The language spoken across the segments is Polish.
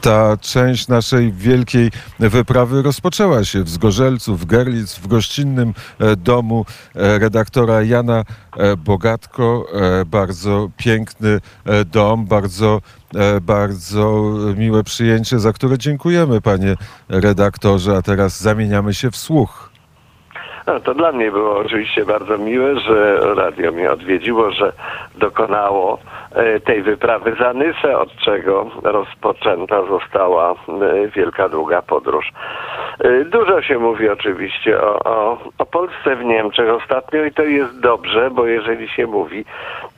ta część naszej wielkiej wyprawy rozpoczęła się w Zgorzelcu, w Gerlitz, w gościnnym e, domu e, redaktora Jana e, Bogatko. Bardzo piękny dom, bardzo, bardzo miłe przyjęcie, za które dziękujemy, panie redaktorze. A teraz zamieniamy się w słuch. No, to dla mnie było oczywiście bardzo miłe, że radio mnie odwiedziło, że dokonało e, tej wyprawy za Nysę, od czego rozpoczęta została e, wielka, długa podróż. E, dużo się mówi oczywiście o, o, o Polsce w Niemczech ostatnio i to jest dobrze, bo jeżeli się mówi,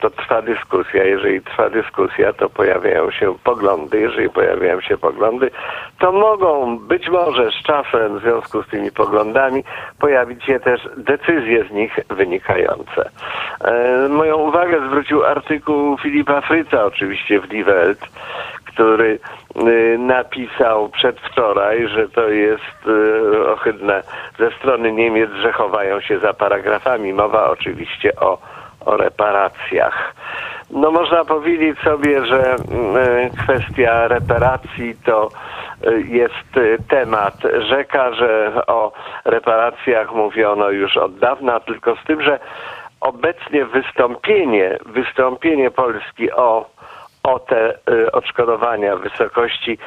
to trwa dyskusja. Jeżeli trwa dyskusja, to pojawiają się poglądy. Jeżeli pojawiają się poglądy, to mogą być może z czasem w związku z tymi poglądami pojawić się też decyzje z nich wynikające. E, moją uwagę zwrócił artykuł Filipa Fryca oczywiście w Die Welt, który y, napisał przedwczoraj, że to jest y, ohydne ze strony Niemiec, że chowają się za paragrafami. Mowa oczywiście o, o reparacjach. No można powiedzieć sobie, że y, kwestia reparacji to jest temat rzeka, że o reparacjach mówiono już od dawna, tylko z tym, że obecnie wystąpienie, wystąpienie Polski o, o te y, odszkodowania w wysokości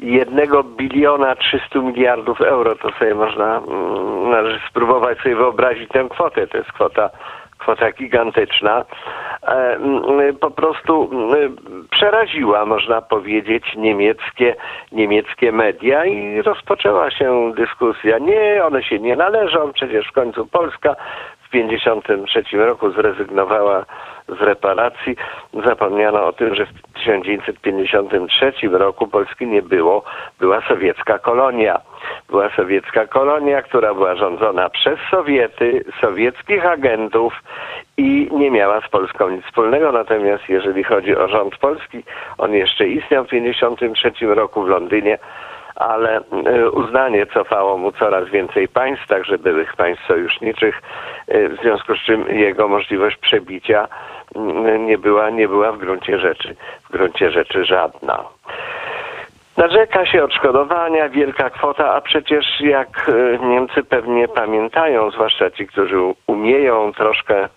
jednego biliona 300 miliardów euro, to sobie można, mm, należy spróbować sobie wyobrazić tę kwotę. To jest kwota kwota gigantyczna, e, po prostu przeraziła, można powiedzieć, niemieckie, niemieckie media i rozpoczęła się dyskusja. Nie, one się nie należą, przecież w końcu Polska 1953 roku zrezygnowała z reparacji. Zapomniano o tym, że w 1953 roku Polski nie było, była sowiecka kolonia. Była sowiecka kolonia, która była rządzona przez Sowiety, sowieckich agentów i nie miała z Polską nic wspólnego. Natomiast jeżeli chodzi o rząd polski, on jeszcze istniał w 1953 roku w Londynie ale y, uznanie cofało mu coraz więcej państw, także byłych państw sojuszniczych, y, w związku z czym jego możliwość przebicia y, nie była, nie była w gruncie rzeczy, w gruncie rzeczy żadna. Narzeka się odszkodowania, wielka kwota, a przecież jak Niemcy pewnie pamiętają, zwłaszcza ci, którzy umieją troszkę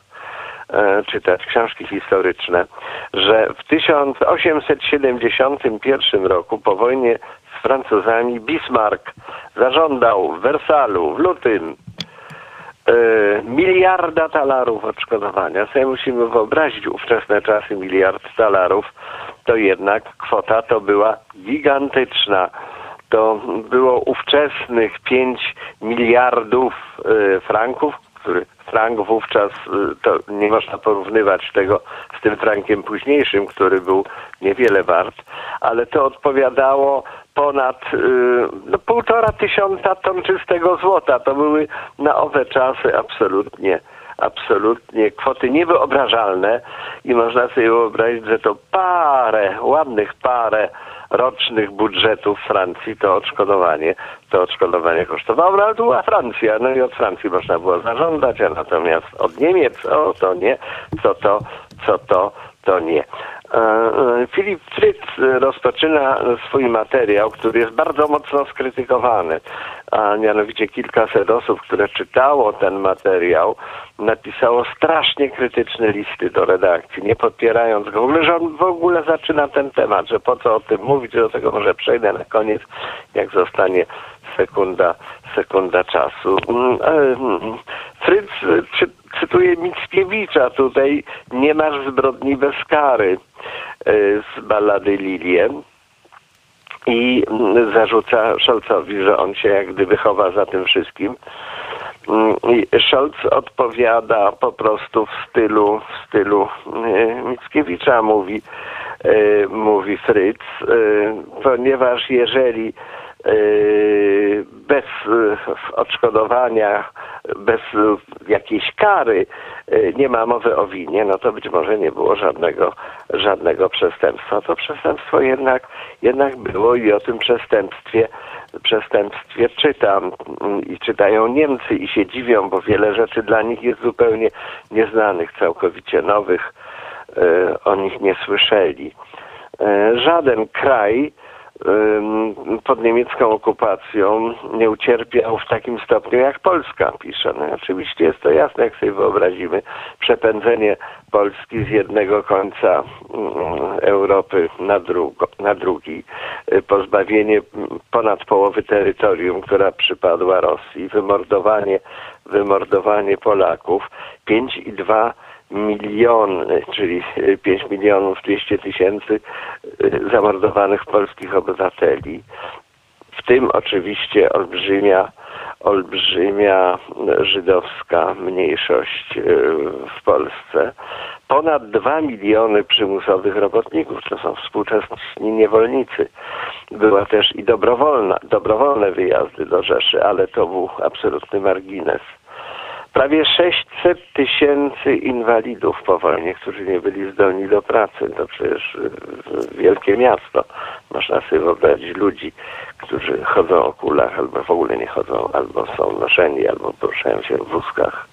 czytać książki historyczne, że w 1871 roku po wojnie z Francuzami Bismarck zażądał w Wersalu w lutym e, miliarda talarów odszkodowania. Sobie musimy wyobrazić ówczesne czasy, miliard talarów, to jednak kwota to była gigantyczna. To było ówczesnych 5 miliardów e, franków, który frank wówczas, y, to nie można porównywać tego z tym frankiem późniejszym, który był niewiele wart, ale to odpowiadało ponad y, no, półtora tysiąca ton czystego złota. To były na owe czasy absolutnie absolutnie kwoty niewyobrażalne i można sobie wyobrazić, że to parę, ładnych parę rocznych budżetów Francji to odszkodowanie, to odszkodowanie kosztowało, no ale to była Francja, no i od Francji można było zażądać, a natomiast od Niemiec, o to nie, co to, co to, to nie. Filip e, Fritz rozpoczyna swój materiał, który jest bardzo mocno skrytykowany, a mianowicie kilkaset osób, które czytało ten materiał, napisało strasznie krytyczne listy do redakcji, nie podpierając go. W ogóle, że on w ogóle zaczyna ten temat, że po co o tym mówić, do tego może przejdę na koniec, jak zostanie sekunda, sekunda czasu. Mm, e, mm, Fritz cytuję Mickiewicza tutaj, nie masz zbrodni bez kary e, z ballady Lilię i mm, zarzuca Scholzowi, że on się jak gdyby chowa za tym wszystkim. Mm, Scholz odpowiada po prostu w stylu, w stylu e, Mickiewicza mówi, e, mówi Fritz, ponieważ jeżeli bez odszkodowania bez e, jakiejś kary e, nie ma mowy o winie, no to być może nie było żadnego, żadnego przestępstwa. To przestępstwo jednak, jednak było i o tym przestępstwie, przestępstwie czytam mm, i czytają Niemcy i się dziwią, bo wiele rzeczy dla nich jest zupełnie nieznanych, całkowicie nowych, e, o nich nie słyszeli. Żaden kraj pod niemiecką okupacją nie ucierpiał w takim stopniu jak Polska, pisze. No, oczywiście jest to jasne, jak sobie wyobrazimy, przepędzenie Polski z jednego końca mm, Europy na, drugo, na drugi, y, pozbawienie ponad połowy terytorium, która przypadła Rosji, wymordowanie, wymordowanie Polaków, 5,2 miliony, czyli 5 milionów 200 tysięcy y, zamordowanych polskich obywateli. W tym oczywiście olbrzymia, olbrzymia żydowska mniejszość y, w Polsce. Ponad 2 miliony przymusowych robotników, to są współczesni niewolnicy. Była też i dobrowolna, dobrowolne wyjazdy do Rzeszy, ale to był absolutny margines prawie 600 tysięcy inwalidów po wojnie, którzy nie byli zdolni do pracy. To przecież y, wielkie miasto. Można sobie wyobrazić ludzi, którzy chodzą o kulach, albo w ogóle nie chodzą, albo są noszeni, albo poruszają się w wózkach.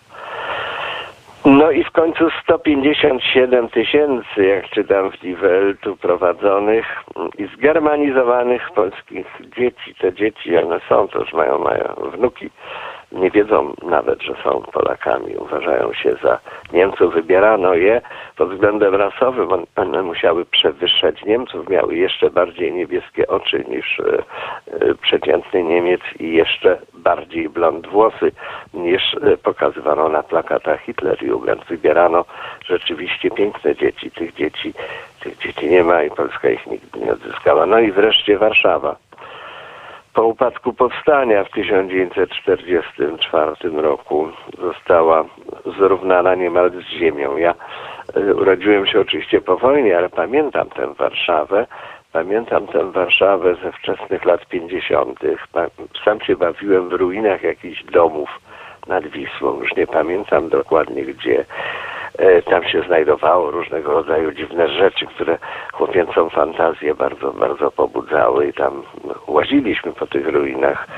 No i w końcu 157 tysięcy, jak czytam w Die tu prowadzonych i zgermanizowanych polskich dzieci. Te dzieci, one są, to już mają, mają wnuki, nie wiedzą nawet, że są Polakami. Uważają się za Niemców. Wybierano je pod względem rasowym. One musiały przewyższać Niemców. Miały jeszcze bardziej niebieskie oczy niż e, e, przeciętny Niemiec i jeszcze bardziej blond włosy niż e, pokazywano na plakatach Hitlerjugend. Wybierano rzeczywiście piękne dzieci. Tych dzieci, tych dzieci nie ma i Polska ich nigdy nie odzyskała. No i wreszcie Warszawa po upadku powstania w 1944 roku została zrównana niemal z ziemią. Ja e, urodziłem się oczywiście po wojnie, ale pamiętam tę Warszawę. Pamiętam tę Warszawę ze wczesnych lat 50. Sam się bawiłem w ruinach jakichś domów nad Wisłą. Już nie pamiętam dokładnie gdzie. E, tam się znajdowało różnego rodzaju dziwne rzeczy, które chłopięcą fantazję bardzo, bardzo pobudzały i tam łaziliśmy po tych ruinach.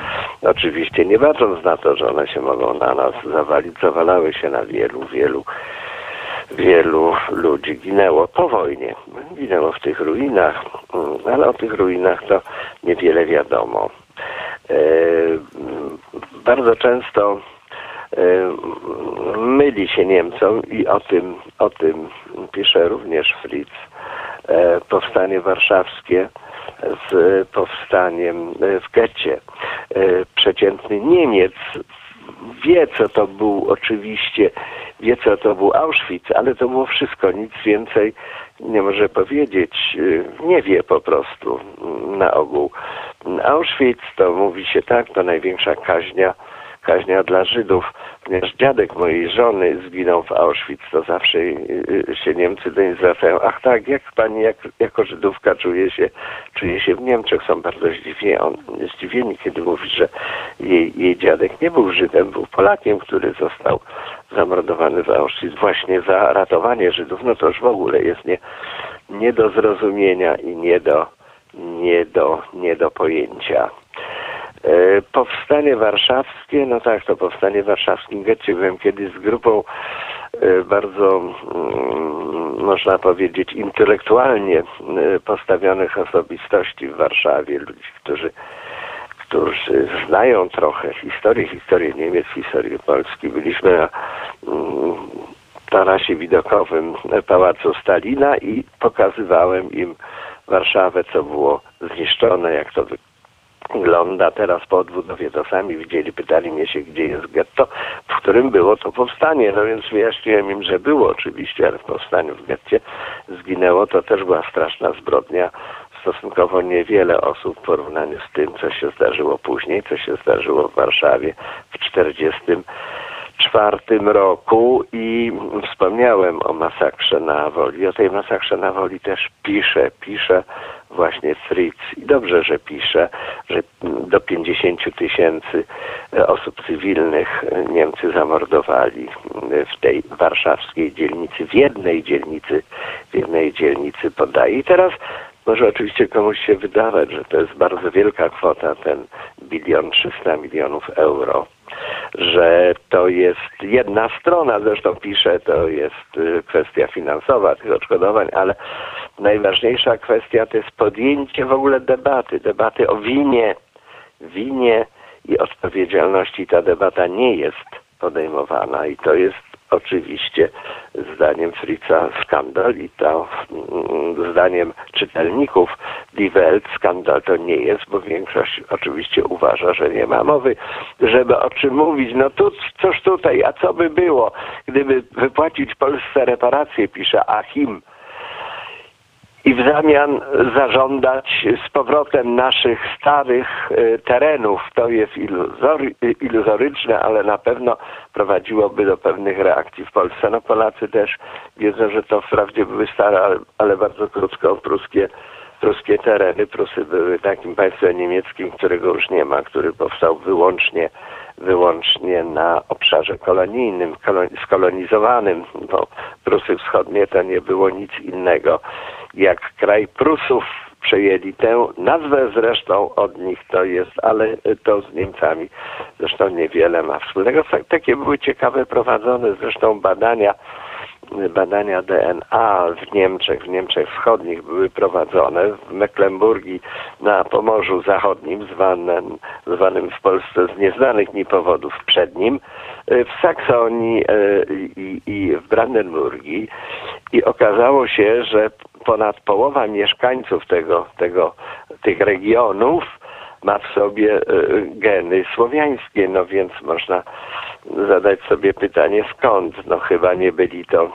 Oczywiście nie bacząc na to, że one się mogą na nas zawalić, zawalały się na wielu, wielu wielu ludzi ginęło po wojnie. Ginęło w tych ruinach, mm, ale o tych ruinach to niewiele wiadomo. E, bardzo często myli się Niemcom i o tym, o tym pisze również Fritz. E, powstanie warszawskie z powstaniem w getcie. E, przeciętny Niemiec wie, co to był oczywiście, wie, co to był Auschwitz, ale to było wszystko, nic więcej nie może powiedzieć, e, nie wie po prostu na ogół. Auschwitz to mówi się tak, to największa kaźnia kaźnia dla Żydów, ponieważ dziadek mojej żony zginął w Auschwitz, to zawsze y, y, się Niemcy do niej zwracają, ach tak, jak pani jak, jako Żydówka czuje się, czuje się w Niemczech, są bardzo zdziwieni, on, zdziwieni, kiedy mówi, że jej, jej dziadek nie był Żydem, był Polakiem, który został zamordowany w Auschwitz właśnie za ratowanie Żydów, no to już w ogóle jest nie, nie do zrozumienia i nie do, nie do, nie do pojęcia. E, powstanie warszawskie, no tak, to powstanie warszawskim getcie. Byłem kiedyś z grupą e, bardzo, mm, można powiedzieć, intelektualnie e, postawionych osobistości w Warszawie, ludzi, którzy którzy znają trochę historię, historię Niemiec, historię Polski. Byliśmy na mm, tarasie widokowym Pałacu Stalina i pokazywałem im Warszawę, co było zniszczone, jak to wygląda teraz po odbudowie, to sami widzieli, pytali mnie się, gdzie jest getto, w którym było to powstanie. No więc wyjaśniłem im, że było oczywiście, ale w powstaniu w getcie zginęło. To też była straszna zbrodnia. Stosunkowo niewiele osób w porównaniu z tym, co się zdarzyło później, co się zdarzyło w Warszawie w 40 czwartym roku i wspomniałem o masakrze na Woli. O tej masakrze na Woli też piszę, piszę właśnie Fritz i dobrze, że pisze, że do 50 tysięcy osób cywilnych Niemcy zamordowali w tej warszawskiej dzielnicy, w jednej dzielnicy, w jednej dzielnicy podaje. I teraz może oczywiście komuś się wydawać, że to jest bardzo wielka kwota, ten bilion 300 milionów euro że to jest jedna strona, zresztą pisze, to jest y, kwestia finansowa tych odszkodowań, ale najważniejsza kwestia to jest podjęcie w ogóle debaty, debaty o winie, winie i odpowiedzialności. Ta debata nie jest podejmowana i to jest oczywiście zdaniem Fritza skandal i to mm, zdaniem czytelników Die Welt skandal to nie jest, bo większość oczywiście uważa, że nie ma mowy, żeby o czym mówić. No tu, cóż tutaj, a co by było, gdyby wypłacić Polsce reparacje, pisze Achim, i w zamian zażądać z powrotem naszych starych e, terenów. To jest iluzory, iluzoryczne, ale na pewno prowadziłoby do pewnych reakcji w Polsce. No Polacy też wiedzą, że to wprawdzie były stare, ale, bardzo krótko pruskie pruskie tereny. Prusy były takim państwem niemieckim, którego już nie ma, który powstał wyłącznie wyłącznie na obszarze kolonijnym, skolonizowanym, bo Prusy Wschodnie to nie było nic innego jak kraj Prusów przejęli tę nazwę zresztą od nich to jest, ale to z Niemcami zresztą niewiele ma wspólnego. Takie były ciekawe prowadzone zresztą badania badania DNA w Niemczech, w Niemczech Wschodnich były prowadzone w Mecklenburgii na Pomorzu Zachodnim, zwanym, zwanym w Polsce z nieznanych mi powodów przednim, w Saksonii e, i, i w Brandenburgii i okazało się, że ponad połowa mieszkańców tego, tego, tych regionów ma w sobie e, geny słowiańskie, no więc można zadać sobie pytanie skąd. No chyba nie byli to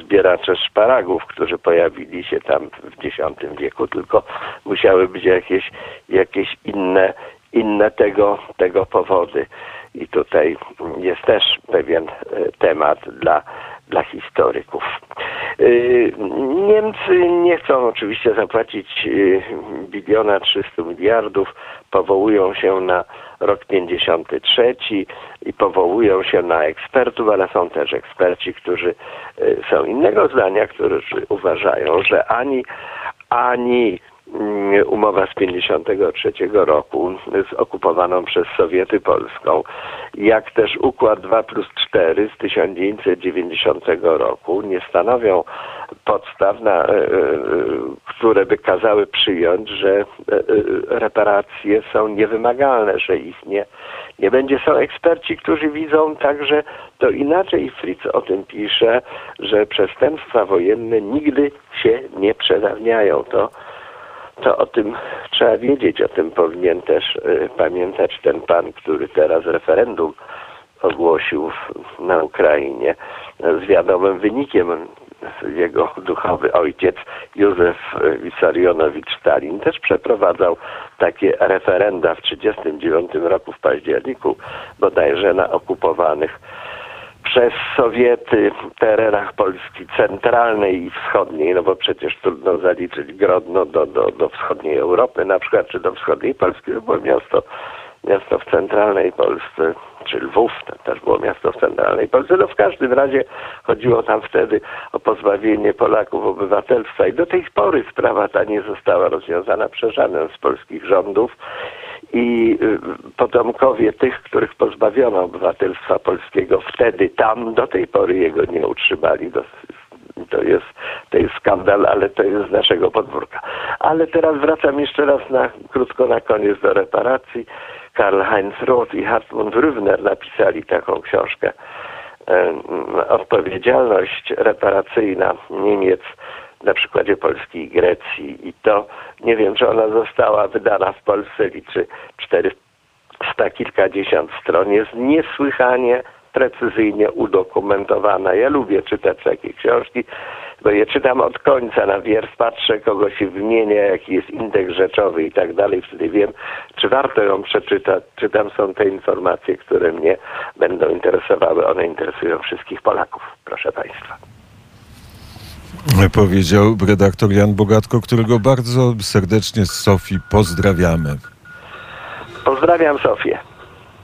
zbieracze szparagów, którzy pojawili się tam w X wieku, tylko musiały być jakieś, jakieś inne, inne tego, tego powody. I tutaj jest też pewien e, temat dla, dla historyków. E, Niemcy nie chcą oczywiście zapłacić e, biliona 300 miliardów, powołują się na rok 53 i powołują się na ekspertów, ale są też eksperci, którzy są innego zdania, którzy uważają, że ani ani umowa z 53 roku z okupowaną przez Sowiety Polską, jak też układ 2 plus 4 z 1990 roku nie stanowią podstaw, na, e, e, które by kazały przyjąć, że e, reparacje są niewymagalne, że ich nie, nie będzie. Są eksperci, którzy widzą także to inaczej. Fritz o tym pisze, że przestępstwa wojenne nigdy się nie przedawniają. To to o tym trzeba wiedzieć, o tym powinien też y, pamiętać ten pan, który teraz referendum ogłosił na Ukrainie z wiadomym wynikiem. Jego duchowy ojciec Józef Wisarionowicz Stalin też przeprowadzał takie referenda w 1939 roku w październiku bodajże na okupowanych przez Sowiety terenach Polski centralnej i wschodniej, no bo przecież trudno zaliczyć Grodno do, do, do wschodniej Europy na przykład, czy do wschodniej Polski, to było miasto, miasto w centralnej Polsce, czy Lwów, to też było miasto w centralnej Polsce. No w każdym razie chodziło tam wtedy o pozbawienie Polaków obywatelstwa i do tej pory sprawa ta nie została rozwiązana przez żaden z polskich rządów i y, potomkowie tych, których pozbawiono obywatelstwa polskiego wtedy tam, do tej pory jego nie utrzymali. To jest, to jest skandal, ale to jest z naszego podwórka. Ale teraz wracam jeszcze raz na, krótko na koniec do reparacji. Karl-Heinz Roth i Hartmut Rüwner napisali taką książkę Odpowiedzialność reparacyjna Niemiec na przykładzie Polski i Grecji. I to nie wiem, czy ona została wydana w Polsce, liczy 400 kilkadziesiąt stron, jest niesłychanie precyzyjnie udokumentowana. Ja lubię czytać takie książki, bo je czytam od końca. Na wiersz, patrzę, kogo się wymienia, jaki jest indeks rzeczowy i tak dalej, wtedy wiem, czy warto ją przeczytać, czy tam są te informacje, które mnie będą interesowały. One interesują wszystkich Polaków, proszę Państwa powiedział redaktor Jan Bogatko, którego bardzo serdecznie z Sofii pozdrawiamy. Pozdrawiam Sofię.